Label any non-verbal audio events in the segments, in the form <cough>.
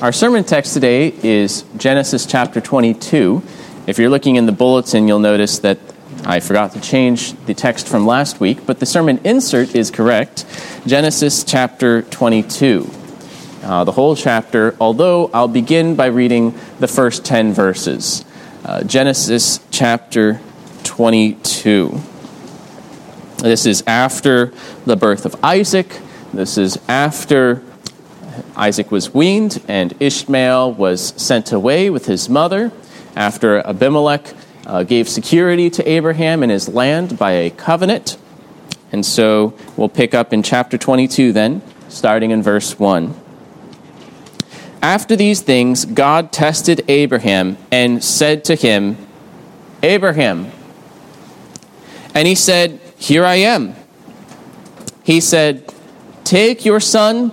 Our sermon text today is Genesis chapter 22. If you're looking in the bulletin, you'll notice that I forgot to change the text from last week, but the sermon insert is correct Genesis chapter 22. Uh, the whole chapter, although I'll begin by reading the first 10 verses. Uh, Genesis chapter 22. This is after the birth of Isaac. This is after Isaac was weaned and Ishmael was sent away with his mother after Abimelech uh, gave security to Abraham and his land by a covenant. And so we'll pick up in chapter 22 then, starting in verse 1. After these things, God tested Abraham and said to him, Abraham. And he said, Here I am. He said, Take your son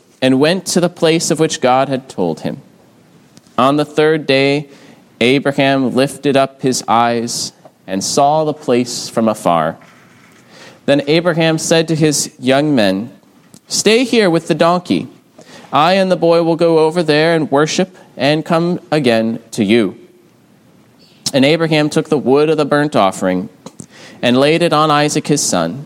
and went to the place of which God had told him. On the third day, Abraham lifted up his eyes and saw the place from afar. Then Abraham said to his young men, Stay here with the donkey. I and the boy will go over there and worship and come again to you. And Abraham took the wood of the burnt offering and laid it on Isaac his son.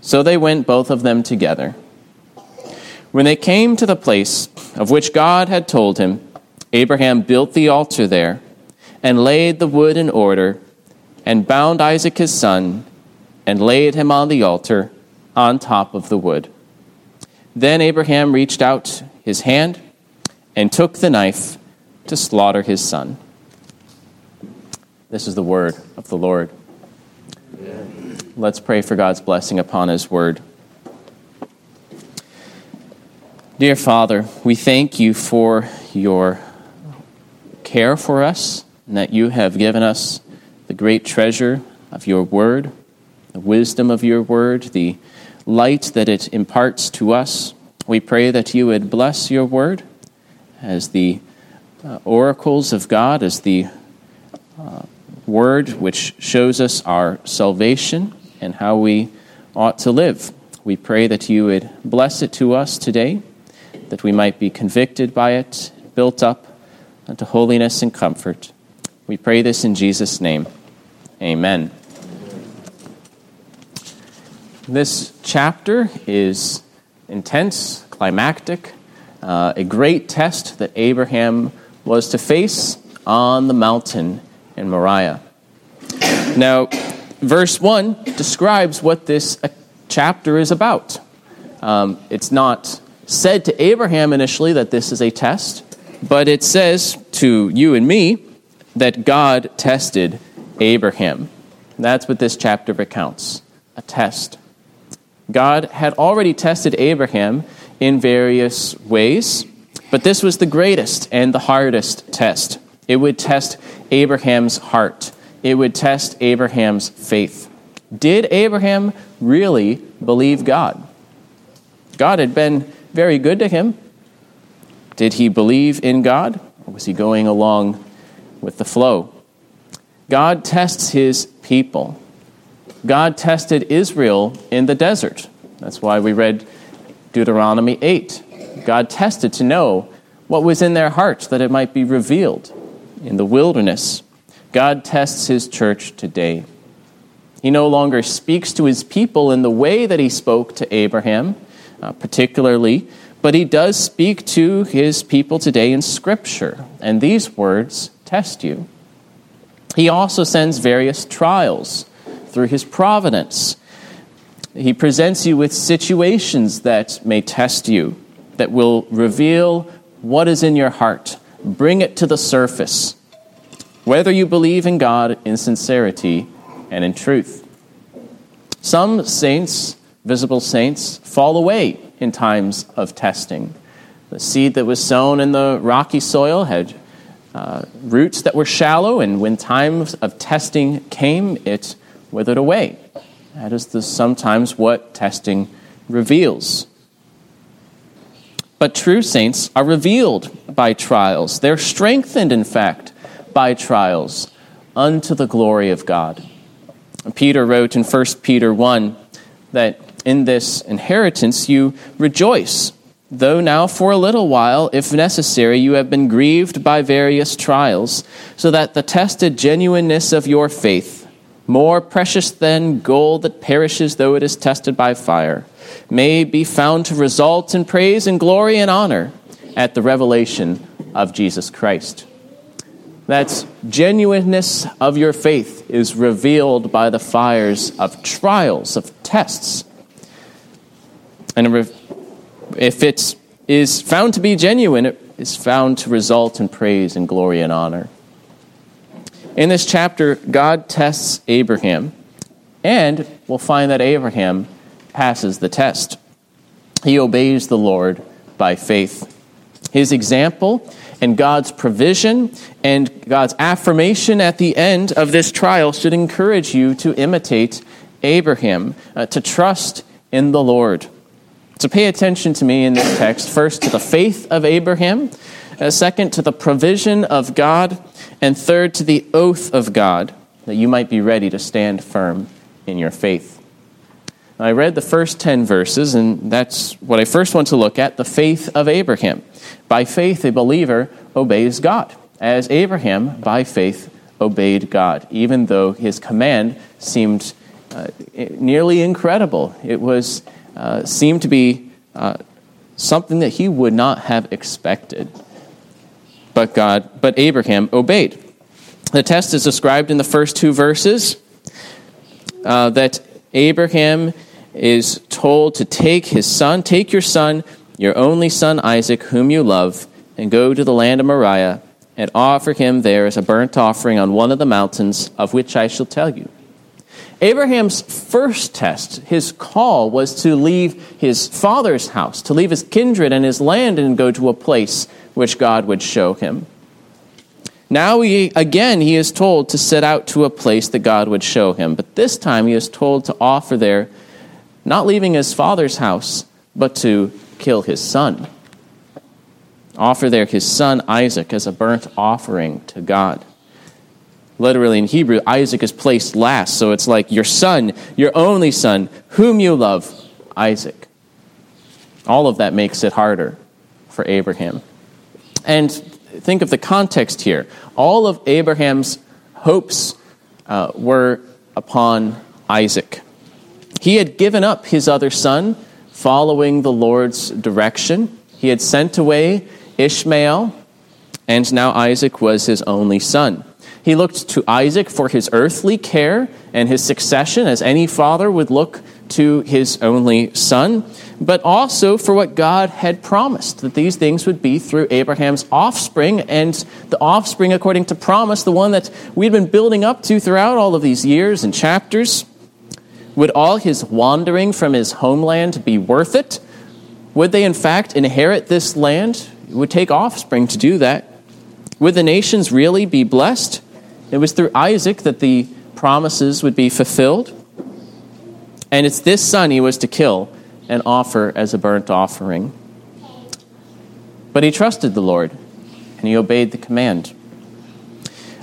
So they went both of them together. When they came to the place of which God had told him, Abraham built the altar there and laid the wood in order and bound Isaac his son and laid him on the altar on top of the wood. Then Abraham reached out his hand and took the knife to slaughter his son. This is the word of the Lord. Let's pray for God's blessing upon His word. Dear Father, we thank you for your care for us and that you have given us the great treasure of your word, the wisdom of your word, the light that it imparts to us. We pray that you would bless your word as the uh, oracles of God, as the uh, word which shows us our salvation and how we ought to live. We pray that you would bless it to us today, that we might be convicted by it, built up unto holiness and comfort. We pray this in Jesus' name. Amen. This chapter is intense, climactic, uh, a great test that Abraham was to face on the mountain in Moriah. Now, verse 1 describes what this uh, chapter is about. Um, it's not said to Abraham initially that this is a test, but it says to you and me that God tested Abraham. That's what this chapter recounts a test. God had already tested Abraham in various ways, but this was the greatest and the hardest test. It would test Abraham's heart it would test Abraham's faith. Did Abraham really believe God? God had been very good to him. Did he believe in God? Or was he going along with the flow? God tests his people. God tested Israel in the desert. That's why we read Deuteronomy 8. God tested to know what was in their hearts that it might be revealed in the wilderness. God tests his church today. He no longer speaks to his people in the way that he spoke to Abraham, uh, particularly but he does speak to his people today in Scripture, and these words test you. He also sends various trials through his providence. He presents you with situations that may test you, that will reveal what is in your heart, bring it to the surface, whether you believe in God in sincerity and in truth. Some saints, visible saints, fall away in times of testing. The seed that was sown in the rocky soil had uh, roots that were shallow, and when times of testing came, it withered away. That is the, sometimes what testing reveals. But true saints are revealed by trials. They're strengthened, in fact, by trials unto the glory of God. Peter wrote in 1 Peter 1 that in this inheritance you rejoice, though now for a little while, if necessary, you have been grieved by various trials, so that the tested genuineness of your faith, more precious than gold that perishes though it is tested by fire, may be found to result in praise and glory and honor at the revelation of Jesus Christ. That genuineness of your faith is revealed by the fires of trials, of tests. And if it is found to be genuine, it is found to result in praise and glory and honor. In this chapter, God tests Abraham, and we'll find that Abraham passes the test. He obeys the Lord by faith. His example and God's provision and God's affirmation at the end of this trial should encourage you to imitate Abraham, uh, to trust in the Lord. To pay attention to me in this text, first to the faith of Abraham, uh, second to the provision of God, and third to the oath of God, that you might be ready to stand firm in your faith. I read the first 10 verses, and that's what I first want to look at the faith of Abraham. By faith, a believer obeys God, as Abraham, by faith, obeyed God, even though his command seemed uh, nearly incredible. It was, uh, seemed to be uh, something that he would not have expected. But God, but Abraham obeyed. The test is described in the first two verses uh, that Abraham is told to take his son, take your son, your only son Isaac, whom you love, and go to the land of Moriah and offer him there as a burnt offering on one of the mountains of which I shall tell you. Abraham's first test, his call, was to leave his father's house, to leave his kindred and his land and go to a place which God would show him. Now, he, again, he is told to set out to a place that God would show him, but this time he is told to offer there not leaving his father's house, but to kill his son. Offer there his son Isaac as a burnt offering to God. Literally in Hebrew, Isaac is placed last, so it's like your son, your only son, whom you love, Isaac. All of that makes it harder for Abraham. And think of the context here. All of Abraham's hopes uh, were upon Isaac. He had given up his other son, following the Lord's direction. He had sent away Ishmael, and now Isaac was his only son. He looked to Isaac for his earthly care and his succession, as any father would look to his only son, but also for what God had promised that these things would be through Abraham's offspring, and the offspring, according to promise, the one that we'd been building up to throughout all of these years and chapters. Would all his wandering from his homeland be worth it? Would they, in fact, inherit this land? It would take offspring to do that. Would the nations really be blessed? It was through Isaac that the promises would be fulfilled. And it's this son he was to kill and offer as a burnt offering. But he trusted the Lord and he obeyed the command.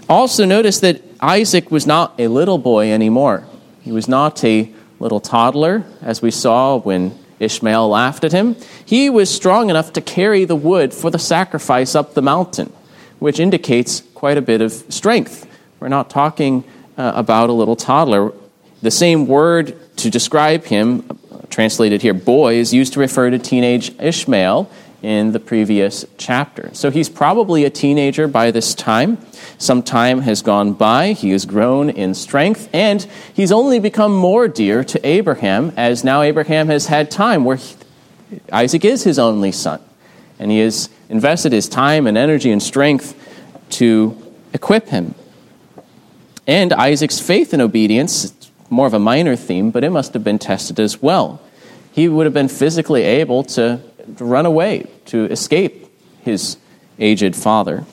Also, notice that Isaac was not a little boy anymore. He was not a little toddler, as we saw when Ishmael laughed at him. He was strong enough to carry the wood for the sacrifice up the mountain, which indicates quite a bit of strength. We're not talking uh, about a little toddler. The same word to describe him translated here boy, is used to refer to teenage Ishmael in the previous chapter. So he's probably a teenager by this time. Some time has gone by. He has grown in strength, and he's only become more dear to Abraham as now Abraham has had time where he, Isaac is his only son. And he has invested his time and energy and strength to equip him. And Isaac's faith and obedience, more of a minor theme, but it must have been tested as well. He would have been physically able to, to run away, to escape his aged father.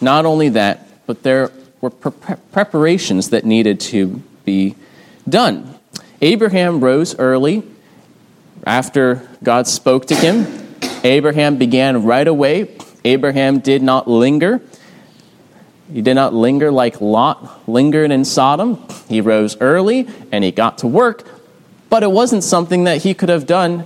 Not only that, but there were pre- preparations that needed to be done. Abraham rose early after God spoke to him. Abraham began right away. Abraham did not linger. He did not linger like Lot lingered in Sodom. He rose early and he got to work, but it wasn't something that he could have done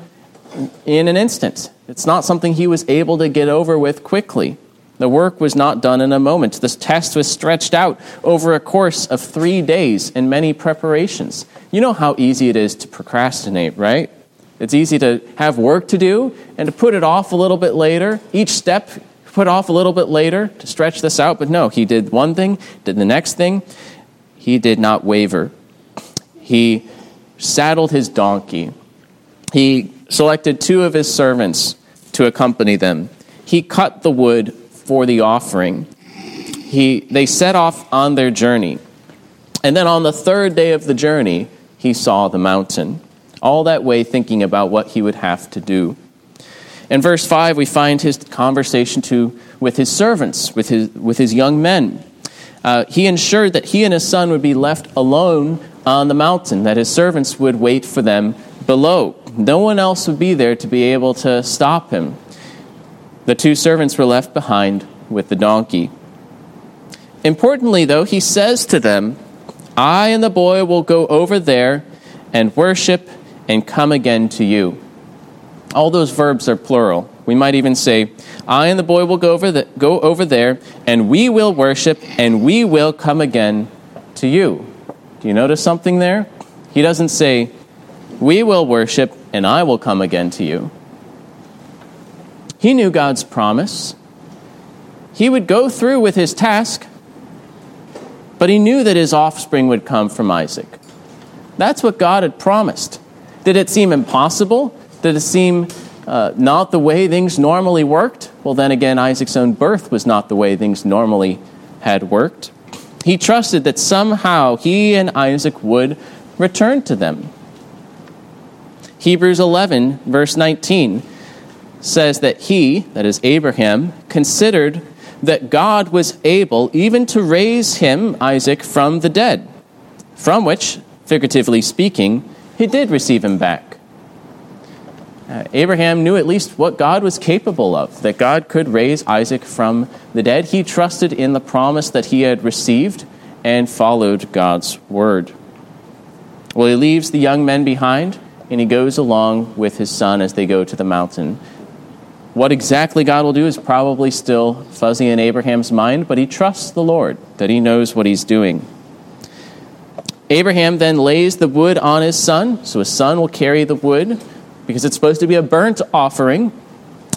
in an instant. It's not something he was able to get over with quickly. The work was not done in a moment. This test was stretched out over a course of three days and many preparations. You know how easy it is to procrastinate, right? It's easy to have work to do and to put it off a little bit later. Each step put off a little bit later to stretch this out, but no, he did one thing, did the next thing. He did not waver. He saddled his donkey. He selected two of his servants to accompany them. He cut the wood for the offering. He, they set off on their journey. And then on the third day of the journey, he saw the mountain. All that way thinking about what he would have to do. In verse 5, we find his conversation to, with his servants, with his, with his young men. Uh, he ensured that he and his son would be left alone on the mountain, that his servants would wait for them below. No one else would be there to be able to stop him. The two servants were left behind with the donkey. Importantly, though, he says to them, I and the boy will go over there and worship and come again to you. All those verbs are plural. We might even say, I and the boy will go over, the, go over there, and we will worship, and we will come again to you. Do you notice something there? He doesn't say, We will worship, and I will come again to you. He knew God's promise. He would go through with his task, but he knew that his offspring would come from Isaac. That's what God had promised. Did it seem impossible? Did it seem uh, not the way things normally worked? Well, then again, Isaac's own birth was not the way things normally had worked. He trusted that somehow he and Isaac would return to them. Hebrews 11, verse 19 says that he, that is Abraham, considered that God was able even to raise him, Isaac, from the dead, from which, figuratively speaking, he did receive him back. Uh, Abraham knew at least what God was capable of, that God could raise Isaac from the dead. He trusted in the promise that he had received and followed God's word. Well, he leaves the young men behind and he goes along with his son as they go to the mountain what exactly God will do is probably still fuzzy in Abraham's mind, but he trusts the Lord that he knows what he's doing. Abraham then lays the wood on his son, so his son will carry the wood because it's supposed to be a burnt offering.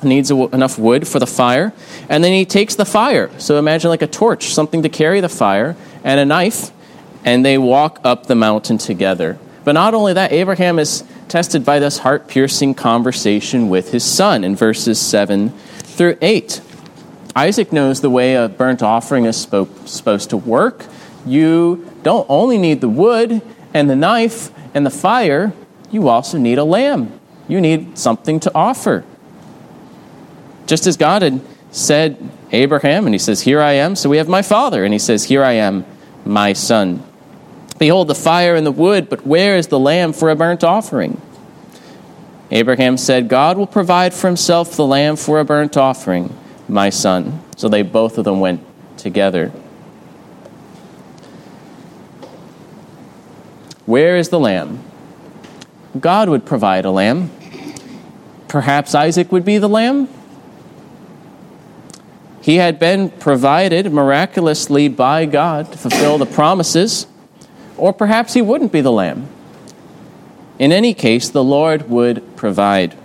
needs enough wood for the fire. And then he takes the fire. So imagine like a torch, something to carry the fire, and a knife, and they walk up the mountain together. But not only that, Abraham is tested by this heart piercing conversation with his son in verses 7 through 8. Isaac knows the way a burnt offering is supposed to work. You don't only need the wood and the knife and the fire, you also need a lamb. You need something to offer. Just as God had said, Abraham, and he says, Here I am. So we have my father, and he says, Here I am, my son. Behold, the fire and the wood, but where is the lamb for a burnt offering? Abraham said, God will provide for himself the lamb for a burnt offering, my son. So they both of them went together. Where is the lamb? God would provide a lamb. Perhaps Isaac would be the lamb? He had been provided miraculously by God to fulfill the promises or perhaps he wouldn't be the lamb. In any case, the Lord would provide.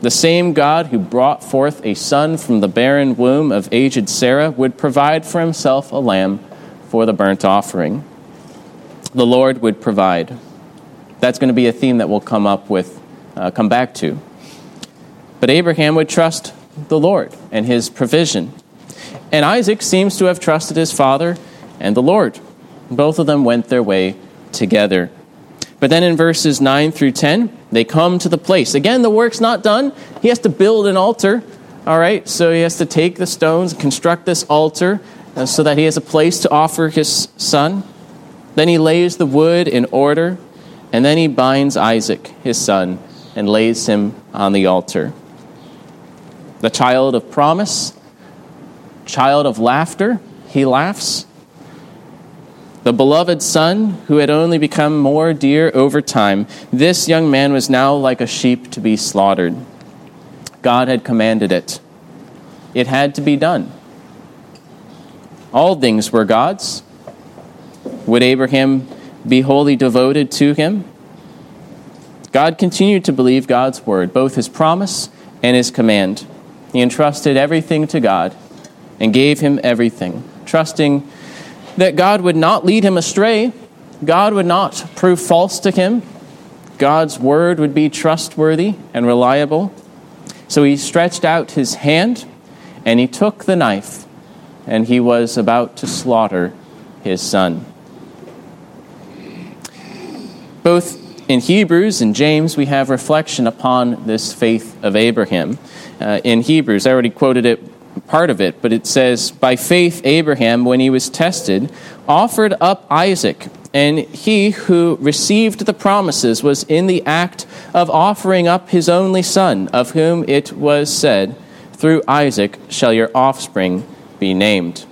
The same God who brought forth a son from the barren womb of aged Sarah would provide for himself a lamb for the burnt offering. The Lord would provide. That's going to be a theme that we'll come up with, uh, come back to. But Abraham would trust the Lord and his provision. And Isaac seems to have trusted his father and the Lord. Both of them went their way together. But then in verses 9 through 10, they come to the place. Again, the work's not done. He has to build an altar. All right, so he has to take the stones, and construct this altar uh, so that he has a place to offer his son. Then he lays the wood in order, and then he binds Isaac, his son, and lays him on the altar. The child of promise, child of laughter, he laughs. The beloved son, who had only become more dear over time, this young man was now like a sheep to be slaughtered. God had commanded it, it had to be done. All things were God's. Would Abraham be wholly devoted to him? God continued to believe God's word, both his promise and his command. He entrusted everything to God and gave him everything, trusting that God would not lead him astray, God would not prove false to him, God's word would be trustworthy and reliable. So he stretched out his hand and he took the knife and he was about to slaughter his son. Both in Hebrews and James, we have reflection upon this faith of Abraham. Uh, in Hebrews, I already quoted it part of it, but it says, By faith, Abraham, when he was tested, offered up Isaac, and he who received the promises was in the act of offering up his only son, of whom it was said, Through Isaac shall your offspring be named.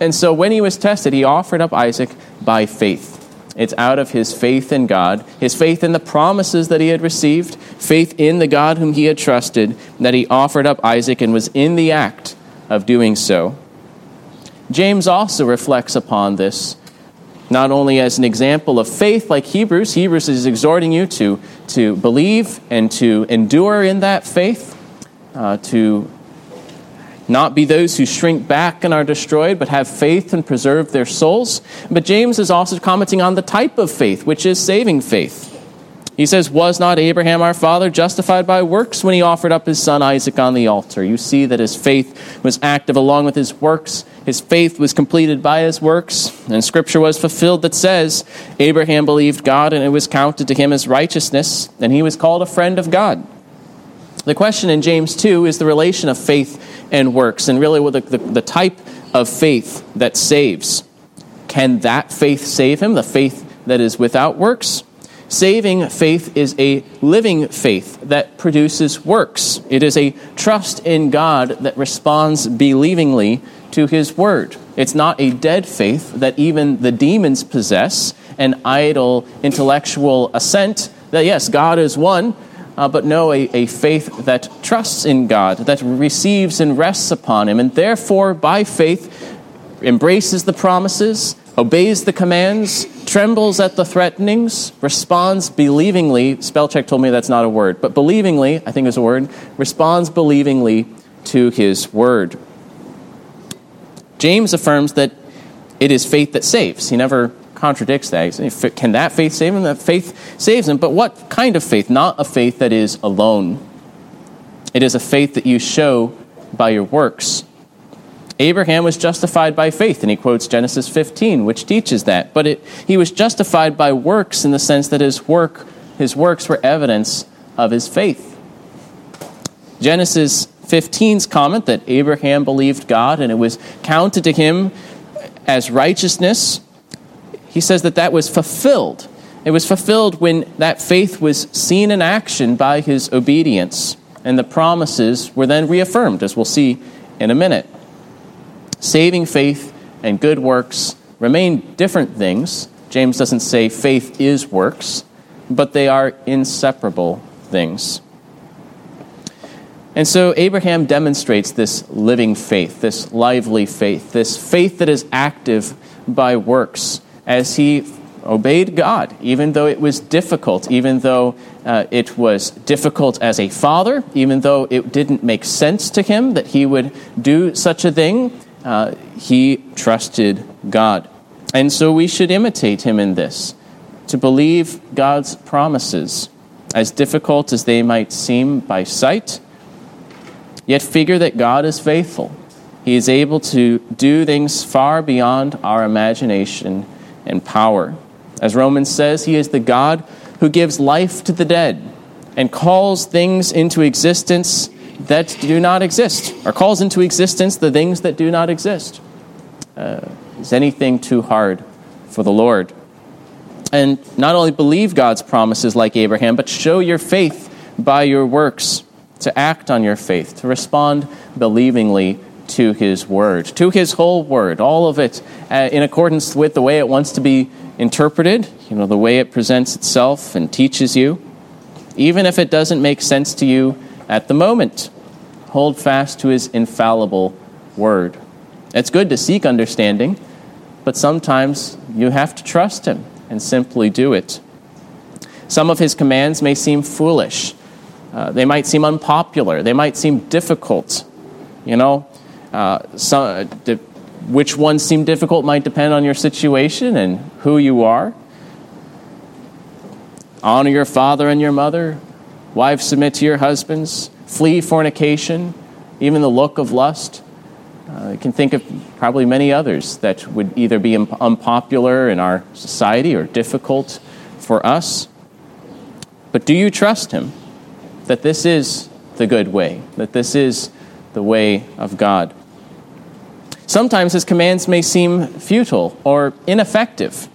And so when he was tested, he offered up Isaac by faith. It's out of his faith in God, his faith in the promises that he had received, faith in the God whom he had trusted, that he offered up Isaac and was in the act of doing so. James also reflects upon this, not only as an example of faith like Hebrews, Hebrews is exhorting you to, to believe and to endure in that faith, uh, to not be those who shrink back and are destroyed, but have faith and preserve their souls. But James is also commenting on the type of faith, which is saving faith. He says, Was not Abraham our father justified by works when he offered up his son Isaac on the altar? You see that his faith was active along with his works. His faith was completed by his works. And scripture was fulfilled that says, Abraham believed God and it was counted to him as righteousness, and he was called a friend of God. The question in James 2 is the relation of faith and works, and really the, the, the type of faith that saves. Can that faith save him, the faith that is without works? Saving faith is a living faith that produces works. It is a trust in God that responds believingly to his word. It's not a dead faith that even the demons possess, an idle intellectual assent that, yes, God is one, uh, but no, a, a faith that trusts in God, that receives and rests upon Him, and therefore, by faith, embraces the promises, obeys the commands, trembles at the threatenings, responds believingly. Spell check told me that's not a word, but believingly, I think is a word, responds believingly to His word. James affirms that it is faith that saves. He never contradicts that. Can that faith save him? That faith saves him. But what kind of faith? Not a faith that is alone. It is a faith that you show by your works. Abraham was justified by faith, and he quotes Genesis 15, which teaches that. But it, he was justified by works in the sense that his work, his works were evidence of his faith. Genesis 15's comment that Abraham believed God and it was counted to him as righteousness he says that that was fulfilled. It was fulfilled when that faith was seen in action by his obedience, and the promises were then reaffirmed, as we'll see in a minute. Saving faith and good works remain different things. James doesn't say faith is works, but they are inseparable things. And so Abraham demonstrates this living faith, this lively faith, this faith that is active by works as he obeyed God, even though it was difficult, even though uh, it was difficult as a father, even though it didn't make sense to him that he would do such a thing, uh, he trusted God. And so we should imitate him in this, to believe God's promises, as difficult as they might seem by sight, yet figure that God is faithful. He is able to do things far beyond our imagination and power. As Romans says, He is the God who gives life to the dead and calls things into existence that do not exist, or calls into existence the things that do not exist. Uh, is anything too hard for the Lord? And not only believe God's promises like Abraham, but show your faith by your works, to act on your faith, to respond believingly to His Word, to His whole Word, all of it uh, in accordance with the way it wants to be interpreted, you know, the way it presents itself and teaches you, even if it doesn't make sense to you at the moment. Hold fast to His infallible Word. It's good to seek understanding, but sometimes you have to trust Him and simply do it. Some of His commands may seem foolish. Uh, they might seem unpopular. They might seem difficult. You know, uh, some, which ones seem difficult might depend on your situation and who you are. Honor your father and your mother. Wives, submit to your husbands. Flee fornication, even the look of lust. Uh, you can think of probably many others that would either be unpopular in our society or difficult for us. But do you trust Him that this is the good way, that this is the way of God? Sometimes his commands may seem futile or ineffective.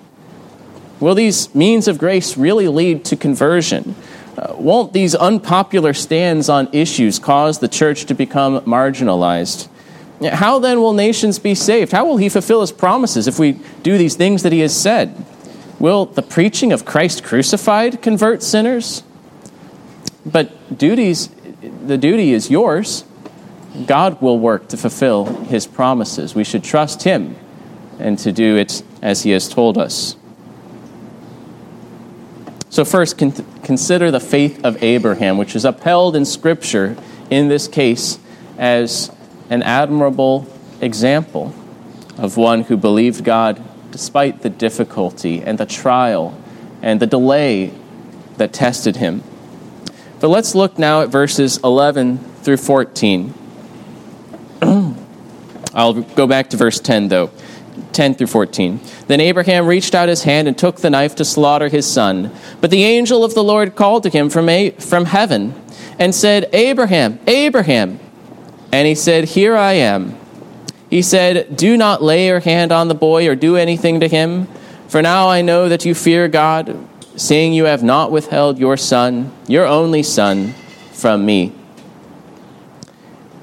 Will these means of grace really lead to conversion? Uh, won't these unpopular stands on issues cause the church to become marginalized? How then will nations be saved? How will he fulfill his promises if we do these things that he has said? Will the preaching of Christ crucified convert sinners? But duties, the duty is yours. God will work to fulfill his promises. We should trust him and to do it as he has told us. So, first, con- consider the faith of Abraham, which is upheld in Scripture in this case as an admirable example of one who believed God despite the difficulty and the trial and the delay that tested him. But let's look now at verses 11 through 14. <clears throat> I'll go back to verse 10, though. 10 through 14. Then Abraham reached out his hand and took the knife to slaughter his son. But the angel of the Lord called to him from, a- from heaven and said, Abraham, Abraham. And he said, Here I am. He said, Do not lay your hand on the boy or do anything to him, for now I know that you fear God, seeing you have not withheld your son, your only son, from me.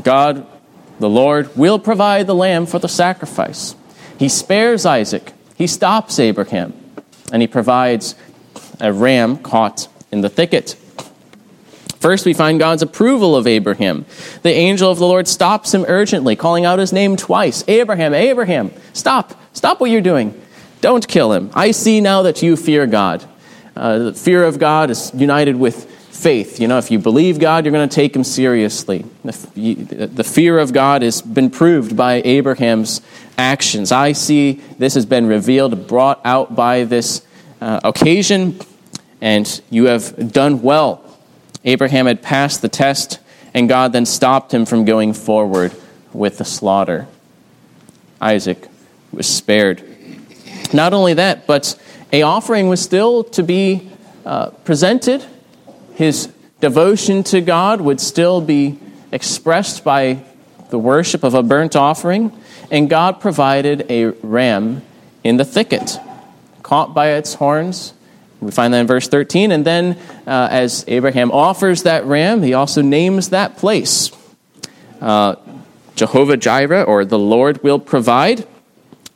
God, the Lord, will provide the lamb for the sacrifice. He spares Isaac, he stops Abraham, and he provides a ram caught in the thicket. First, we find God's approval of Abraham. The angel of the Lord stops him urgently, calling out his name twice Abraham, Abraham, stop, stop what you're doing. Don't kill him. I see now that you fear God. Uh, the fear of God is united with faith. You know, if you believe God, you're going to take him seriously. The, fear of God has been proved by Abraham's actions. I see this has been revealed, brought out by this uh, occasion, and you have done well. Abraham had passed the test, and God then stopped him from going forward with the slaughter. Isaac was spared. Not only that, but a offering was still to be uh, presented his devotion to God would still be expressed by the worship of a burnt offering, and God provided a ram in the thicket, caught by its horns. We find that in verse 13. And then, uh, as Abraham offers that ram, he also names that place uh, Jehovah Jireh, or the Lord will provide.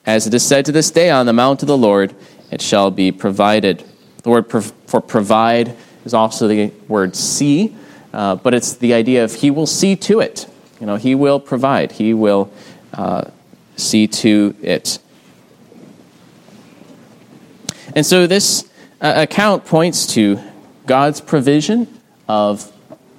As it is said to this day, on the mount of the Lord it shall be provided. The word for provide is also the word see, uh, but it's the idea of he will see to it. You know, he will provide. He will uh, see to it. And so this uh, account points to God's provision of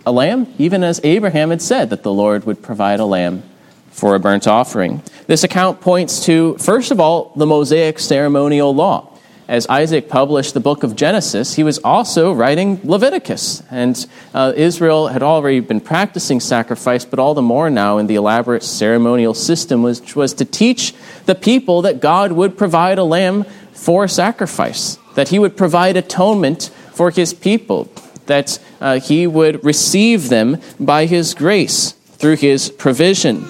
a lamb, even as Abraham had said that the Lord would provide a lamb for a burnt offering. This account points to, first of all, the Mosaic ceremonial law. As Isaac published the book of Genesis, he was also writing Leviticus. And uh, Israel had already been practicing sacrifice, but all the more now in the elaborate ceremonial system, which was to teach the people that God would provide a lamb for sacrifice, that he would provide atonement for his people, that uh, he would receive them by his grace through his provision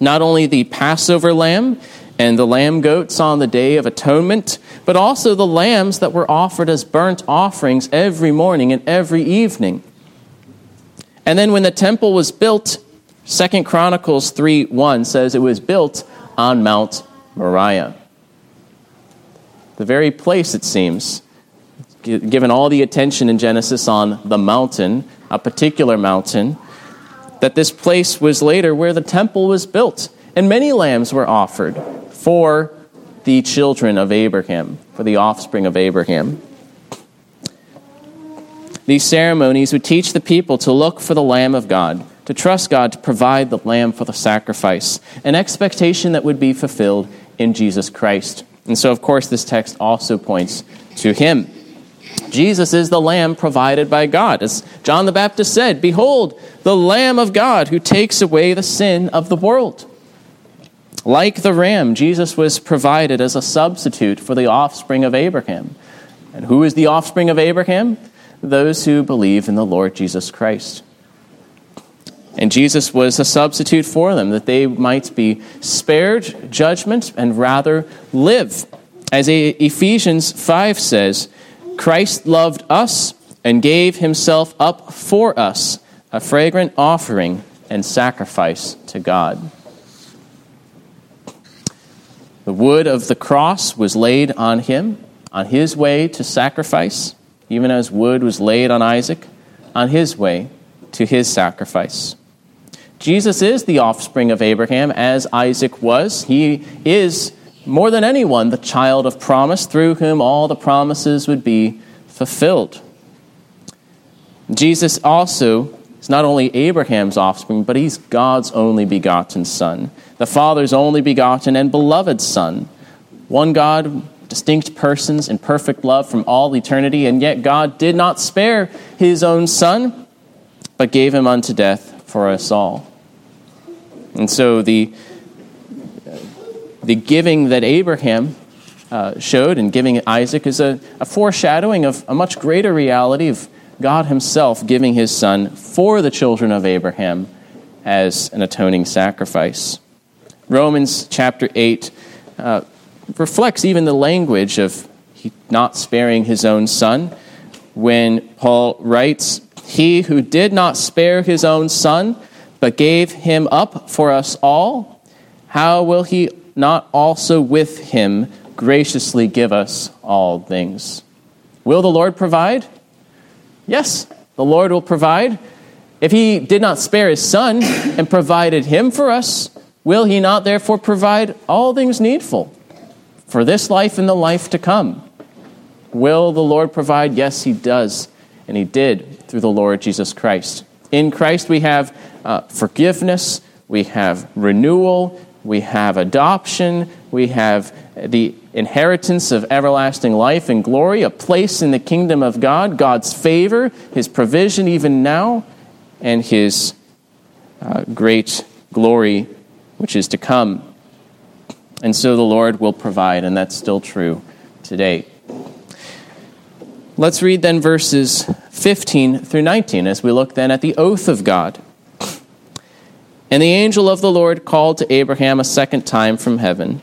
not only the Passover lamb and the lamb goats on the Day of Atonement, but also the lambs that were offered as burnt offerings every morning and every evening. And then when the temple was built, Second Chronicles 3 1 says it was built on Mount Moriah. The very place, it seems, given all the attention in Genesis on the mountain, a particular mountain, that this place was later where the temple was built, and many lambs were offered for the children of Abraham, for the offspring of Abraham. These ceremonies would teach the people to look for the Lamb of God, to trust God to provide the lamb for the sacrifice, an expectation that would be fulfilled in Jesus Christ. And so, of course, this text also points to him. Jesus is the lamb provided by God. As John the Baptist said, Behold, the Lamb of God who takes away the sin of the world. Like the ram, Jesus was provided as a substitute for the offspring of Abraham. And who is the offspring of Abraham? Those who believe in the Lord Jesus Christ. And Jesus was a substitute for them, that they might be spared judgment and rather live. As Ephesians 5 says, Christ loved us and gave himself up for us, a fragrant offering and sacrifice to God. The wood of the cross was laid on him on his way to sacrifice, even as wood was laid on Isaac on his way to his sacrifice. Jesus is the offspring of Abraham, as Isaac was. He is more than anyone, the child of promise through whom all the promises would be fulfilled. Jesus also is not only Abraham's offspring, but he's God's only begotten Son, the Father's only begotten and beloved Son. One God, distinct persons in perfect love from all eternity, and yet God did not spare his own Son, but gave him unto death for us all. And so the the giving that Abraham uh, showed and giving Isaac is a, a foreshadowing of a much greater reality of God Himself giving His Son for the children of Abraham as an atoning sacrifice. Romans chapter 8 uh, reflects even the language of not sparing his own son when Paul writes, He who did not spare his own son, but gave him up for us all, how will he not also with him graciously give us all things? Will the Lord provide? Yes, the Lord will provide. If he did not spare his son and provided him for us, will he not therefore provide all things needful for this life and the life to come? Will the Lord provide? Yes, he does. And he did through the Lord Jesus Christ. In Christ, we have uh, forgiveness, we have renewal, we have adoption, we have the inheritance of everlasting life and glory, a place in the kingdom of God, God's favor, His provision even now, and His uh, great glory which is to come. And so the Lord will provide, and that's still true today. Let's read then verses 15 through 19 as we look then at the oath of God. And the angel of the Lord called to Abraham a second time from heaven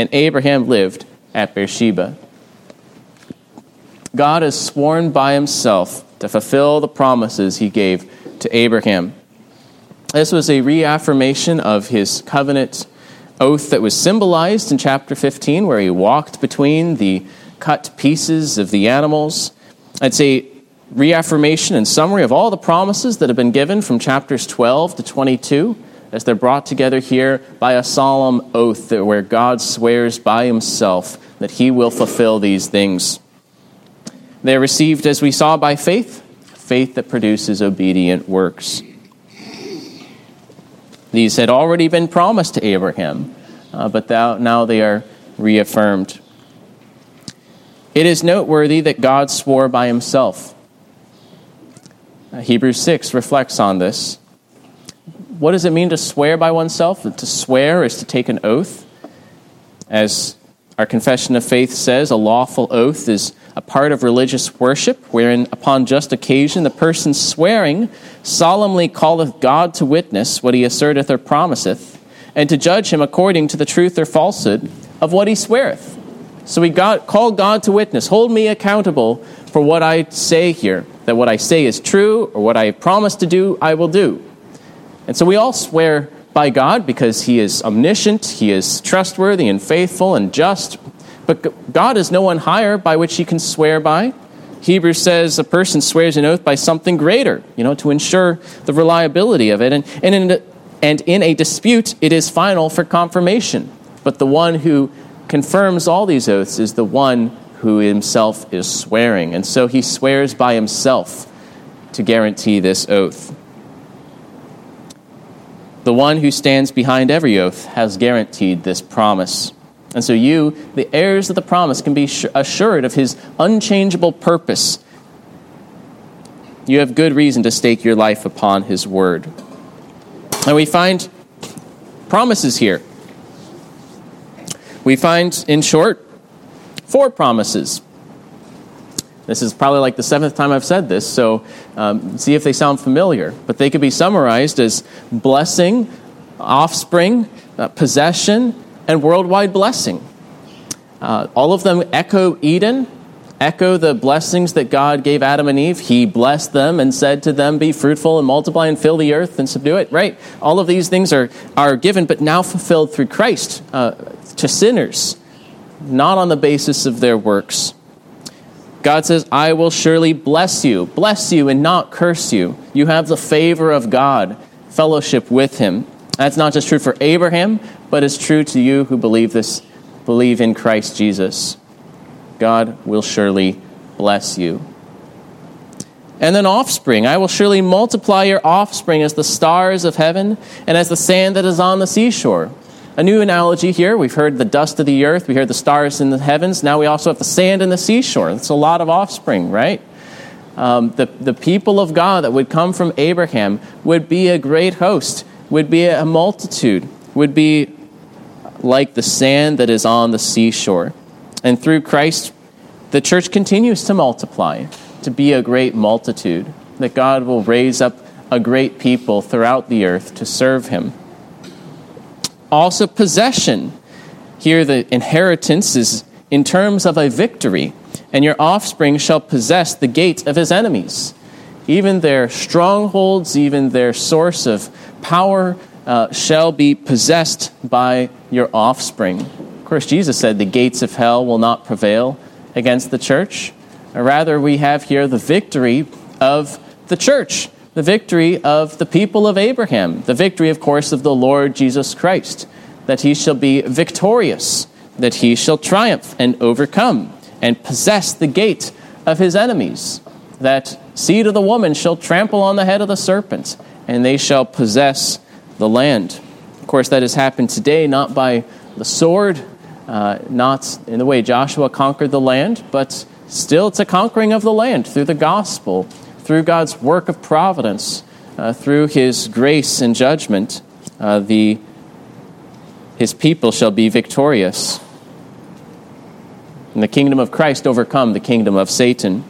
and Abraham lived at Beersheba. God has sworn by himself to fulfill the promises he gave to Abraham. This was a reaffirmation of his covenant oath that was symbolized in chapter 15, where he walked between the cut pieces of the animals. It's a reaffirmation and summary of all the promises that have been given from chapters 12 to 22 as they're brought together here by a solemn oath where God swears by himself that he will fulfill these things. They are received, as we saw, by faith, faith that produces obedient works. These had already been promised to Abraham, uh, but now they are reaffirmed. It is noteworthy that God swore by himself. Uh, Hebrews 6 reflects on this. What does it mean to swear by oneself? To swear is to take an oath. As our confession of faith says, a lawful oath is a part of religious worship, wherein upon just occasion the person swearing solemnly calleth God to witness what he asserteth or promiseth, and to judge him according to the truth or falsehood of what he sweareth. So we got, call God to witness. Hold me accountable for what I say here, that what I say is true, or what I promise to do, I will do. And so we all swear by God because He is omniscient, He is trustworthy and faithful and just. But God is no one higher by which He can swear by. Hebrews says a person swears an oath by something greater, you know, to ensure the reliability of it. And, and, in, and in a dispute, it is final for confirmation. But the one who confirms all these oaths is the one who himself is swearing. And so he swears by himself to guarantee this oath. The one who stands behind every oath has guaranteed this promise. And so you, the heirs of the promise, can be assured of his unchangeable purpose. You have good reason to stake your life upon his word. And we find promises here. We find, in short, four promises. This is probably like the seventh time I've said this, so um, see if they sound familiar. But they could be summarized as blessing, offspring, uh, possession, and worldwide blessing. Uh, all of them echo Eden, echo the blessings that God gave Adam and Eve. He blessed them and said to them, Be fruitful and multiply and fill the earth and subdue it. Right? All of these things are, are given, but now fulfilled through Christ uh, to sinners, not on the basis of their works. God says, I will surely bless you, bless you and not curse you. You have the favor of God, fellowship with Him. That's not just true for Abraham, but it's true to you who believe this, believe in Christ Jesus. God will surely bless you. And then offspring. I will surely multiply your offspring as the stars of heaven and as the sand that is on the seashore. A new analogy here. We've heard the dust of the earth, we heard the stars in the heavens. Now we also have the sand in the seashore. That's a lot of offspring, right? Um, the, the people of God that would come from Abraham would be a great host, would be a multitude, would be like the sand that is on the seashore. And through Christ, the church continues to multiply, to be a great multitude, that God will raise up a great people throughout the earth to serve him. Also, possession. Here, the inheritance is in terms of a victory, and your offspring shall possess the gates of his enemies. Even their strongholds, even their source of power, uh, shall be possessed by your offspring. Of course, Jesus said the gates of hell will not prevail against the church. Rather, we have here the victory of the church the victory of the people of Abraham, the victory, of course, of the Lord Jesus Christ, that he shall be victorious, that he shall triumph and overcome and possess the gate of his enemies, that seed of the woman shall trample on the head of the serpent, and they shall possess the land. Of course, that has happened today not by the sword, uh, not in the way Joshua conquered the land, but still it's a conquering of the land through the gospel, through God's work of providence, uh, through his grace and judgment. Uh, the, his people shall be victorious. And the kingdom of Christ overcome the kingdom of Satan.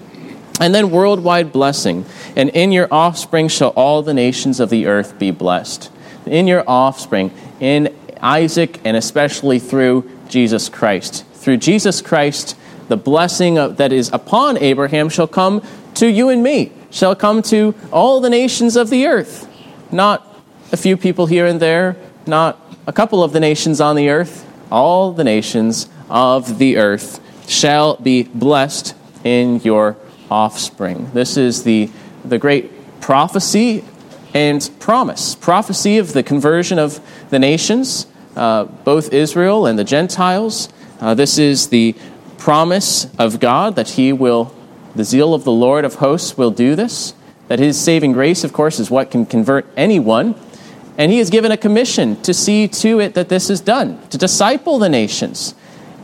And then worldwide blessing. And in your offspring shall all the nations of the earth be blessed. In your offspring, in Isaac, and especially through Jesus Christ. Through Jesus Christ, the blessing of, that is upon Abraham shall come to you and me, shall come to all the nations of the earth. Not a few people here and there, not a couple of the nations on the earth, all the nations of the earth shall be blessed in your offspring. This is the, the great prophecy and promise. Prophecy of the conversion of the nations, uh, both Israel and the Gentiles. Uh, this is the promise of God that He will, the zeal of the Lord of hosts will do this. That His saving grace, of course, is what can convert anyone. And He has given a commission to see to it that this is done, to disciple the nations.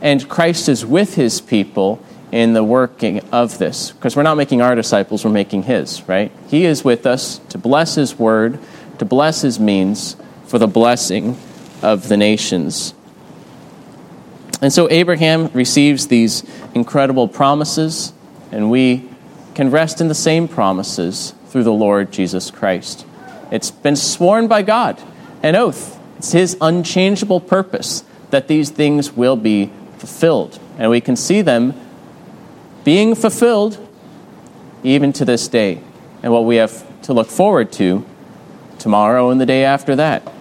And Christ is with His people in the working of this. Because we're not making our disciples, we're making His, right? He is with us to bless His word, to bless His means for the blessing of the nations. And so Abraham receives these incredible promises, and we can rest in the same promises through the Lord Jesus Christ. It's been sworn by God, an oath. It's His unchangeable purpose that these things will be fulfilled. And we can see them being fulfilled even to this day, and what we have to look forward to tomorrow and the day after that.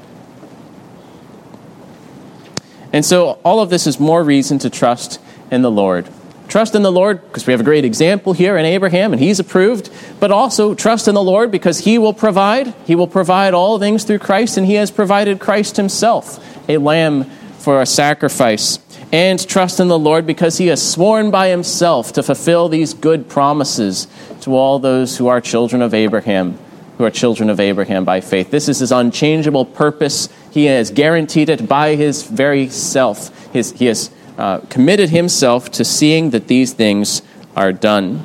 And so, all of this is more reason to trust in the Lord. Trust in the Lord because we have a great example here in Abraham and he's approved, but also trust in the Lord because he will provide. He will provide all things through Christ, and he has provided Christ himself, a lamb for a sacrifice and trust in the Lord because he has sworn by himself to fulfill these good promises to all those who are children of Abraham, who are children of Abraham by faith. This is his unchangeable purpose. He has guaranteed it by his very self. His, he has uh, committed himself to seeing that these things are done.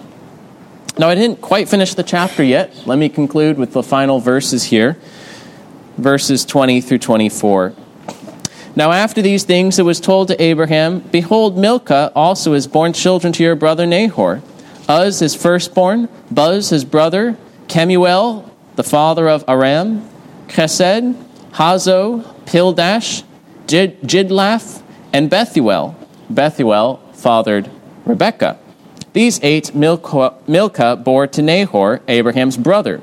Now, I didn't quite finish the chapter yet. Let me conclude with the final verses here verses 20 through 24. Now, after these things, it was told to Abraham, Behold, Milcah also has borne children to your brother Nahor. Uz, his firstborn, Buz, his brother, Kemuel, the father of Aram, Chesed, Hazo, Pildash, Jid- Jidlaph, and Bethuel. Bethuel fathered Rebekah. These eight Milcah, bore to Nahor, Abraham's brother.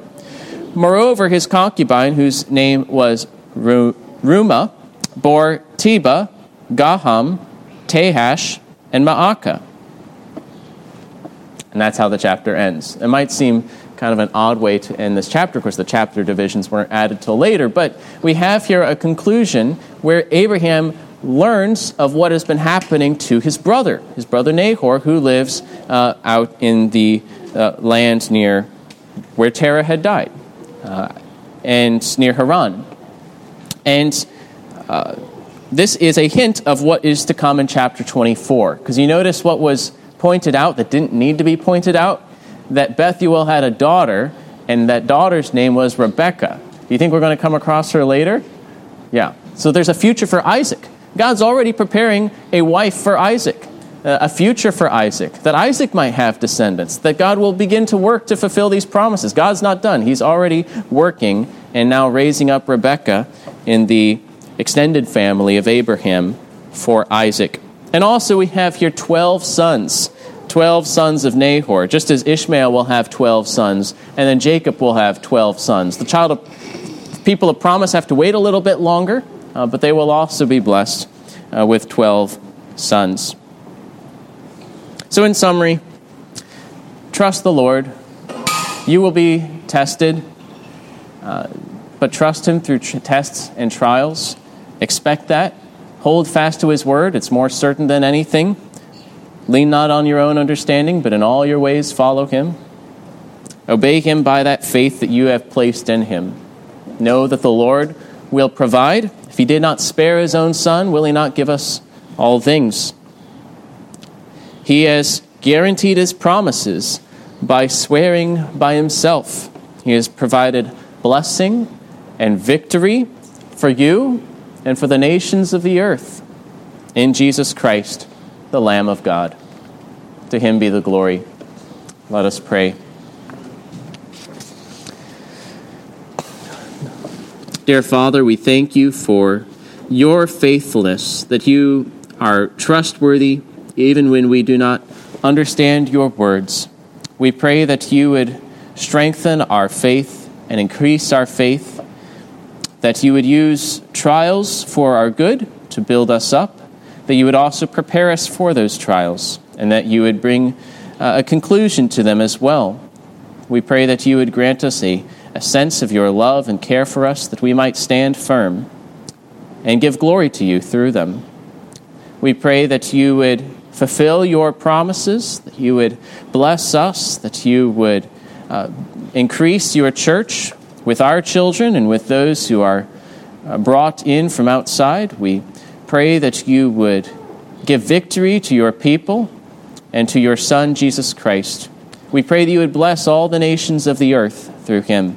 Moreover, his concubine, whose name was Reumah, bore Tebah, Gaham, Tahash, and Maacah. And that's how the chapter ends. It might seem kind of an odd way to end this chapter. Of course, the chapter divisions weren't added till later, but we have here a conclusion where Abraham learns of what has been happening to his brother, his brother Nahor, who lives uh, out in the uh, land near where Terah had died, uh, and near Haran. And uh, this is a hint of what is to come in chapter 24. Because you notice what was pointed out that didn't need to be pointed out? That Bethuel had a daughter, and that daughter's name was Rebecca. Do you think we're going to come across her later? Yeah. So there's a future for Isaac. God's already preparing a wife for Isaac, a future for Isaac, that Isaac might have descendants, that God will begin to work to fulfill these promises. God's not done. He's already working and now raising up Rebecca in the extended family of Abraham for Isaac. And also, we have here 12 sons. 12 sons of Nahor, just as Ishmael will have 12 sons, and then Jacob will have 12 sons. The child of people of promise have to wait a little bit longer, uh, but they will also be blessed uh, with 12 sons. So, in summary, trust the Lord. You will be tested, uh, but trust Him through tr- tests and trials. Expect that. Hold fast to his word. It's more certain than anything. Lean not on your own understanding, but in all your ways follow him. Obey him by that faith that you have placed in him. Know that the Lord will provide. If he did not spare his own son, will he not give us all things. He has guaranteed his promises by swearing by himself. He has provided blessing and victory for you and for the nations of the earth in Jesus Christ, the Lamb of God. To him be the glory. Let us pray. Dear Father, we thank you for your faithfulness, that you are trustworthy even when we do not understand your words. We pray that you would strengthen our faith and increase our faith, that you would use trials for our good to build us up, that you would also prepare us for those trials, and that you would bring uh, a conclusion to them as well. We pray that you would grant us a, a sense of your love and care for us, that we might stand firm and give glory to you through them. We pray that you would fulfill your promises, that you would bless us, that you would uh, increase your church with our children and with those who are uh, brought in from outside. We pray that you would give victory to your people and to your Son, Jesus Christ. We pray that you would bless all the nations of the earth through him.